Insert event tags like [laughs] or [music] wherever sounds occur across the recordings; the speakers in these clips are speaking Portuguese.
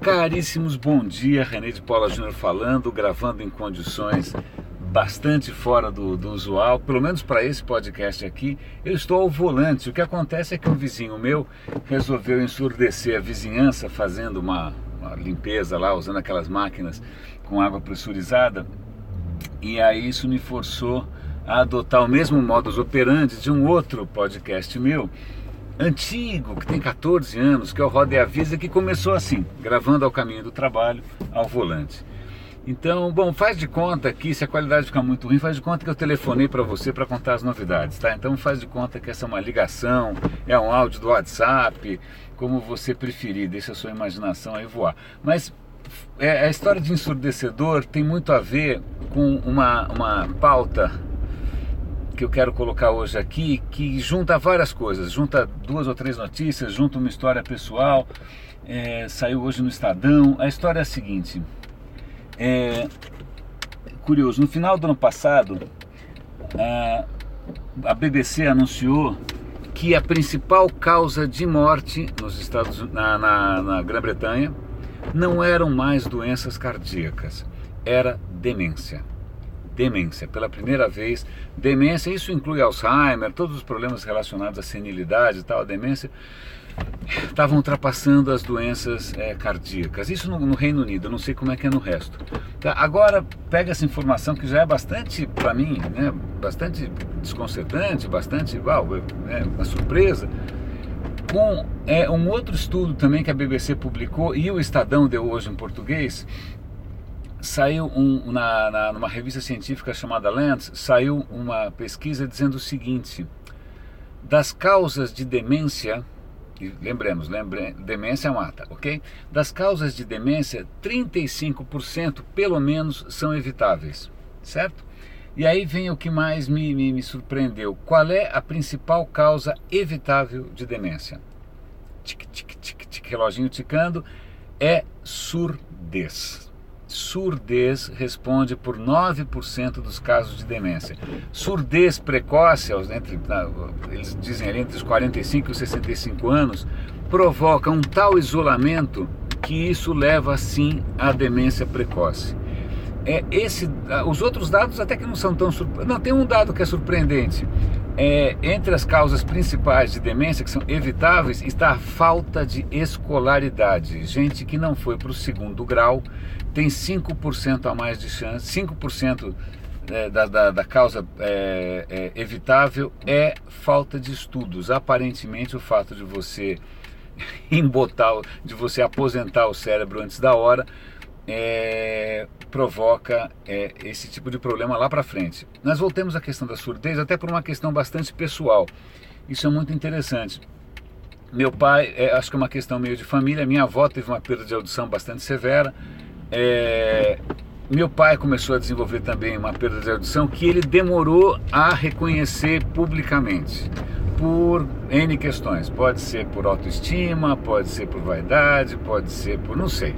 Caríssimos, bom dia. René de Paula Júnior falando, gravando em condições bastante fora do, do usual, pelo menos para esse podcast aqui. Eu estou ao volante. O que acontece é que um vizinho meu resolveu ensurdecer a vizinhança fazendo uma, uma limpeza lá, usando aquelas máquinas com água pressurizada. E aí isso me forçou a adotar o mesmo modus operandi de um outro podcast meu antigo, que tem 14 anos, que é o Roda e Avisa, que começou assim, gravando ao caminho do trabalho, ao volante. Então, bom, faz de conta que se a qualidade ficar muito ruim, faz de conta que eu telefonei para você para contar as novidades, tá? Então faz de conta que essa é uma ligação, é um áudio do WhatsApp, como você preferir, deixa a sua imaginação aí voar. Mas é, a história de ensurdecedor tem muito a ver com uma, uma pauta que eu quero colocar hoje aqui, que junta várias coisas, junta duas ou três notícias, junta uma história pessoal, é, saiu hoje no Estadão. A história é a seguinte, é curioso, no final do ano passado, a, a BBC anunciou que a principal causa de morte nos Estados na, na, na Grã-Bretanha não eram mais doenças cardíacas, era demência demência. Pela primeira vez, demência, isso inclui Alzheimer, todos os problemas relacionados à senilidade e tal, a demência, estavam ultrapassando as doenças é, cardíacas. Isso no, no, Reino Unido, eu não sei como é que é no resto. Tá, agora, pega essa informação que já é bastante, para mim, né, bastante desconcertante, bastante, uau, é, uma surpresa com é, um outro estudo também que a BBC publicou e o Estadão deu hoje em português, saiu um, na, na, numa revista científica chamada Lance, saiu uma pesquisa dizendo o seguinte: das causas de demência, lembremos, lembre, demência mata, ok? Das causas de demência, 35% pelo menos são evitáveis, certo? E aí vem o que mais me, me, me surpreendeu: qual é a principal causa evitável de demência? Tic, tic, tic, tic, reloginho ticando, é surdez surdez responde por 9% dos casos de demência. Surdez precoce, entre, eles dizem ali entre os 45 e os 65 anos, provoca um tal isolamento que isso leva sim à demência precoce. É esse, os outros dados até que não são tão surpreendentes. Não, tem um dado que é surpreendente. É, entre as causas principais de demência que são evitáveis está a falta de escolaridade. Gente que não foi para o segundo grau tem 5% a mais de chance, 5% é, da, da, da, causa é, é, evitável é falta de estudos. Aparentemente, o fato de você [laughs] embotar, de você aposentar o cérebro antes da hora, é, provoca é, esse tipo de problema lá para frente. Nós voltemos à questão da surdez, até por uma questão bastante pessoal. Isso é muito interessante. Meu pai, é, acho que é uma questão meio de família. Minha avó teve uma perda de audição bastante severa. É, meu pai começou a desenvolver também uma perda de audição que ele demorou a reconhecer publicamente por N questões. Pode ser por autoestima, pode ser por vaidade, pode ser por não sei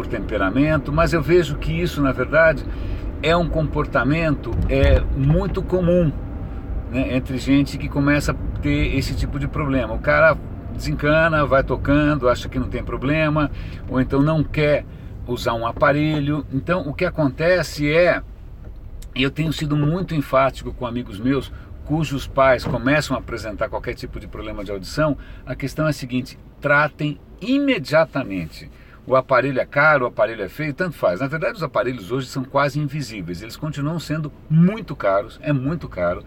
por temperamento, mas eu vejo que isso, na verdade, é um comportamento é, muito comum né, entre gente que começa a ter esse tipo de problema. O cara desencana, vai tocando, acha que não tem problema, ou então não quer usar um aparelho. Então, o que acontece é, eu tenho sido muito enfático com amigos meus cujos pais começam a apresentar qualquer tipo de problema de audição, a questão é a seguinte: tratem imediatamente. O aparelho é caro, o aparelho é feio, tanto faz. Na verdade, os aparelhos hoje são quase invisíveis. Eles continuam sendo muito caros, é muito caro,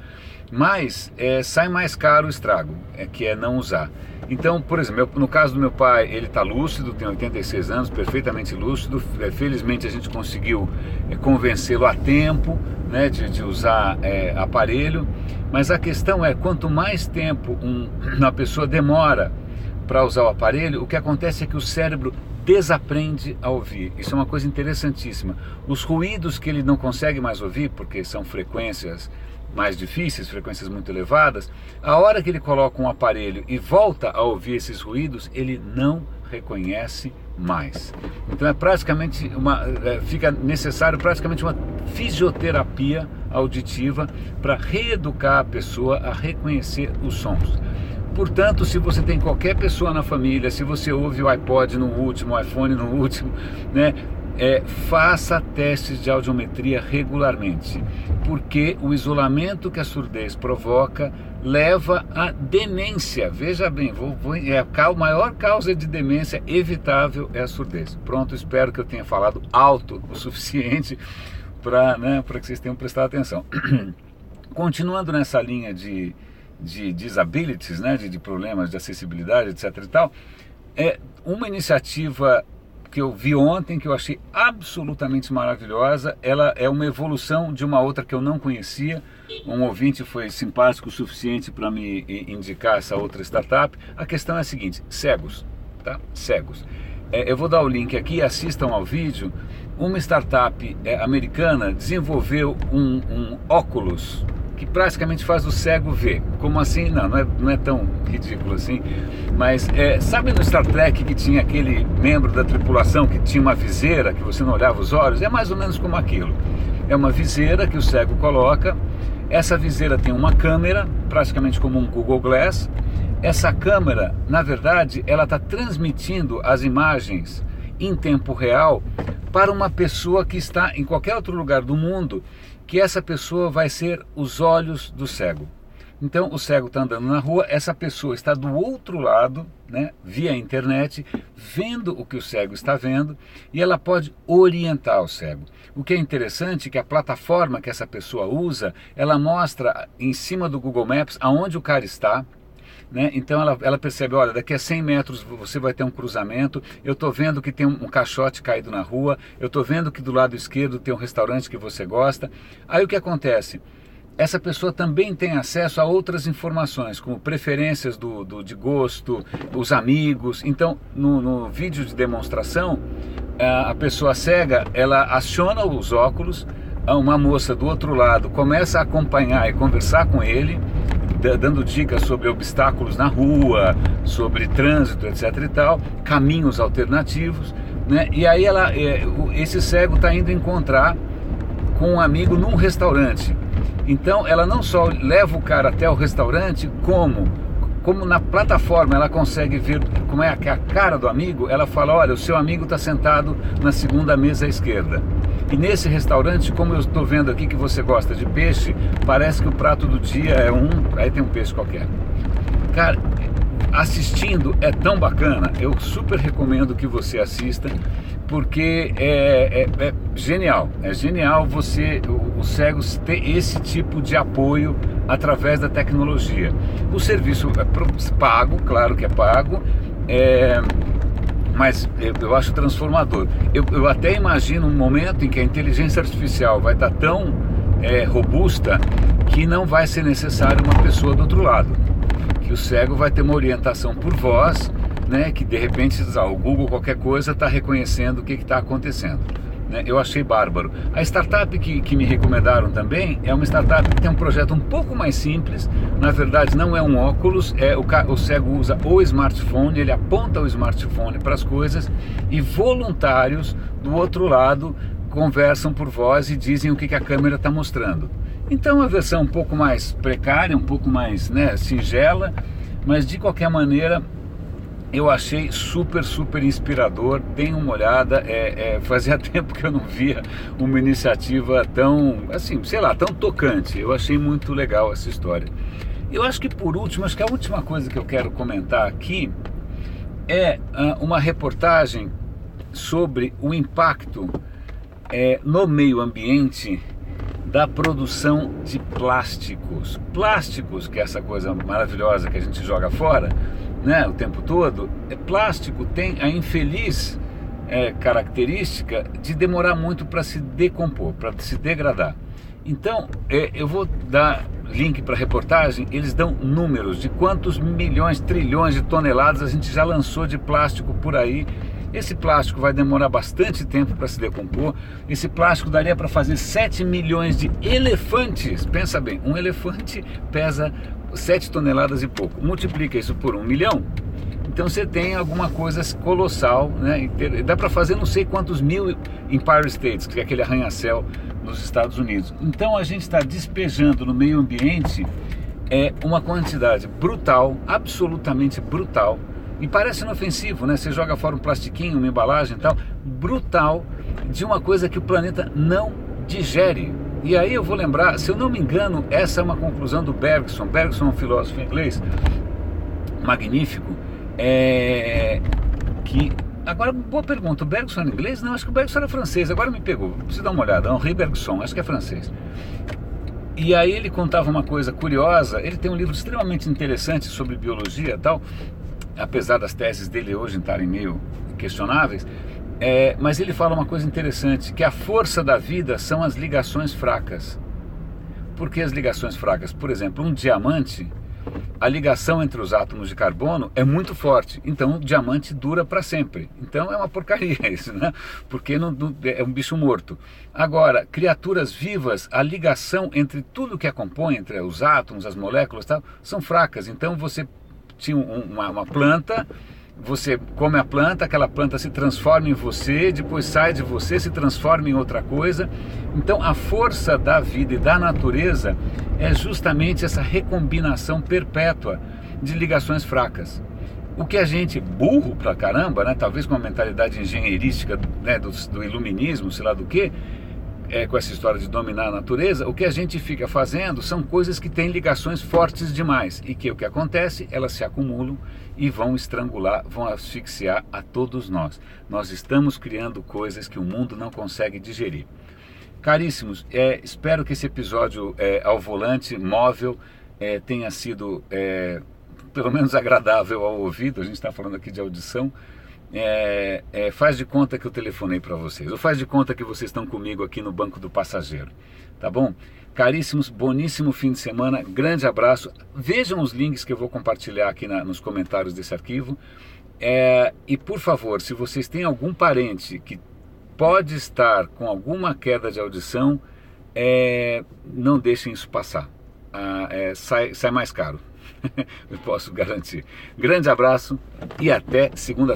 mas é, sai mais caro o estrago, é, que é não usar. Então, por exemplo, no caso do meu pai, ele está lúcido, tem 86 anos, perfeitamente lúcido. É, felizmente a gente conseguiu é, convencê-lo a tempo né, de, de usar é, aparelho. Mas a questão é, quanto mais tempo um, [clears throat] uma pessoa demora para usar o aparelho, o que acontece é que o cérebro desaprende a ouvir. Isso é uma coisa interessantíssima. Os ruídos que ele não consegue mais ouvir, porque são frequências mais difíceis, frequências muito elevadas, a hora que ele coloca um aparelho e volta a ouvir esses ruídos, ele não reconhece mais. Então é praticamente uma, é, fica necessário praticamente uma fisioterapia auditiva para reeducar a pessoa a reconhecer os sons. Portanto, se você tem qualquer pessoa na família, se você ouve o iPod no último, o iPhone no último, né? É, faça testes de audiometria regularmente, porque o isolamento que a surdez provoca leva à demência. Veja bem, vou, vou, é a maior causa de demência evitável é a surdez. Pronto, espero que eu tenha falado alto o suficiente para né, que vocês tenham prestado atenção. [clears throat] Continuando nessa linha de, de disabilities, né, de, de problemas de acessibilidade, etc. e tal, é uma iniciativa que eu vi ontem, que eu achei absolutamente maravilhosa. Ela é uma evolução de uma outra que eu não conhecia. Um ouvinte foi simpático o suficiente para me indicar essa outra startup. A questão é a seguinte: cegos, tá? Cegos. É, eu vou dar o link aqui, assistam ao vídeo. Uma startup é, americana desenvolveu um, um óculos que praticamente faz o cego ver. Como assim? Não, não é, não é tão ridículo assim. Mas é, sabe no Star Trek que tinha aquele membro da tripulação que tinha uma viseira que você não olhava os olhos? É mais ou menos como aquilo. É uma viseira que o cego coloca. Essa viseira tem uma câmera, praticamente como um Google Glass. Essa câmera, na verdade, ela está transmitindo as imagens em tempo real para uma pessoa que está em qualquer outro lugar do mundo que essa pessoa vai ser os olhos do cego. Então o cego está andando na rua, essa pessoa está do outro lado, né, via internet, vendo o que o cego está vendo e ela pode orientar o cego. O que é interessante é que a plataforma que essa pessoa usa, ela mostra em cima do Google Maps aonde o cara está, né? Então ela, ela percebe, olha, daqui a 100 metros você vai ter um cruzamento, eu estou vendo que tem um, um, caixote caído na rua, eu estou vendo que do lado esquerdo tem um restaurante que você gosta. Aí o que acontece? Essa pessoa também tem acesso a outras informações, como preferências do, do de gosto, os amigos. Então, no, no vídeo de demonstração, a pessoa cega, ela aciona os óculos, uma moça do outro lado começa a acompanhar e conversar com ele, dando dicas sobre obstáculos na rua, sobre trânsito, etc e tal, caminhos alternativos, né? E aí ela, é, esse cego está indo encontrar com um amigo num restaurante. Então ela não só leva o cara até o restaurante, como como na plataforma ela consegue ver como é a cara do amigo, ela fala, olha, o seu amigo está sentado na segunda mesa à esquerda. E nesse restaurante, como eu estou vendo aqui que você gosta de peixe, parece que o prato do dia é um, aí tem um peixe qualquer. Cara, assistindo é tão bacana, eu super recomendo que você assista, porque é, é, é genial, é genial você, os cegos, ter esse tipo de apoio através da tecnologia. O serviço é pago, claro que é pago, é, mas eu acho transformador. Eu, eu, até imagino um momento em que a inteligência artificial vai estar tão é, robusta que não vai ser necessário uma pessoa do outro lado. Que o cego vai ter uma orientação por voz, né, que de repente o Google qualquer coisa está reconhecendo o que está acontecendo. Né? Eu achei bárbaro. A startup que, que me recomendaram também é uma startup que tem um projeto um pouco mais simples. Na verdade, não é um óculos, é o, o cego usa o smartphone, ele aponta o smartphone para as coisas e voluntários do outro lado conversam por voz e dizem o que, que a câmera está mostrando. Então, a versão um pouco mais precária, um pouco mais né, singela, mas de qualquer maneira eu achei super, super inspirador. Deem uma olhada. É, é, fazia [laughs] tempo que eu não via uma iniciativa tão, assim, sei lá, tão tocante. Eu achei muito legal essa história. Eu acho que por último, acho que a última coisa que eu quero comentar aqui é uh, uma reportagem sobre o impacto é, no meio ambiente da produção de plásticos. Plásticos, que é essa coisa maravilhosa que a gente joga fora, né, o tempo todo, é plástico tem a infeliz é, característica de demorar muito para se decompor, para se degradar. Então, é, eu vou dar link para a reportagem, eles dão números de quantos milhões, trilhões de toneladas a gente já lançou de plástico por aí. Esse plástico vai demorar bastante tempo para se decompor. Esse plástico daria para fazer 7 milhões de elefantes. Pensa bem, um elefante pesa 7 toneladas e pouco. Multiplica isso por um milhão. Então você tem alguma coisa colossal, né? Dá para fazer não sei quantos mil Empire States, que é aquele arranha-céu nos Estados Unidos. Então a gente está despejando no meio ambiente é uma quantidade brutal, absolutamente brutal, e parece inofensivo, né? Você joga fora um plastiquinho, uma embalagem e tal, brutal, de uma coisa que o planeta não digere. E aí eu vou lembrar, se eu não me engano, essa é uma conclusão do Bergson. Bergson é um filósofo inglês magnífico, é, que Agora, boa pergunta. O Bergson era inglês? Não, acho que o Bergson era francês. Agora me pegou. Preciso dar uma olhada. Henri Bergson, acho que é francês. E aí ele contava uma coisa curiosa. Ele tem um livro extremamente interessante sobre biologia e tal, apesar das teses dele hoje estarem meio questionáveis. É, mas ele fala uma coisa interessante, que a força da vida são as ligações fracas. Por que as ligações fracas? Por exemplo, um diamante, a ligação entre os átomos de carbono é muito forte, então o diamante dura para sempre. Então é uma porcaria [laughs] isso, né? Porque não, não, é um bicho morto. Agora, criaturas vivas, a ligação entre tudo que a compõe, entre os átomos, as moléculas, tal, são fracas. Então você tinha uma, uma planta você come a planta, aquela planta se transforma em você, depois sai de você, se transforma em outra coisa. Então, a força da vida e da natureza é justamente essa recombinação perpétua de ligações fracas. O que a gente, burro pra caramba, né, talvez com uma mentalidade engenheirística né, do, do iluminismo, sei lá do que, é, com essa história de dominar a natureza, o que a gente fica fazendo são coisas que têm ligações fortes demais e que o que acontece, elas se acumulam e vão estrangular, vão asfixiar a todos nós. Nós estamos criando coisas que o mundo não consegue digerir. Caríssimos, é, espero que esse episódio é, ao volante, móvel, é, tenha sido é, pelo menos agradável ao ouvido. A gente está falando aqui de audição é, é, faz de conta que eu telefonei para vocês, ou faz de conta que vocês estão comigo aqui no banco do passageiro, tá bom? Caríssimos, boníssimo fim de semana, grande abraço. Vejam os links que eu vou compartilhar aqui na, nos comentários desse arquivo. É, e por favor, se vocês têm algum parente que pode estar com alguma queda de audição, é, não deixem isso passar. Ah, é, sai, sai mais caro. [laughs] eu posso garantir. Grande abraço e até segunda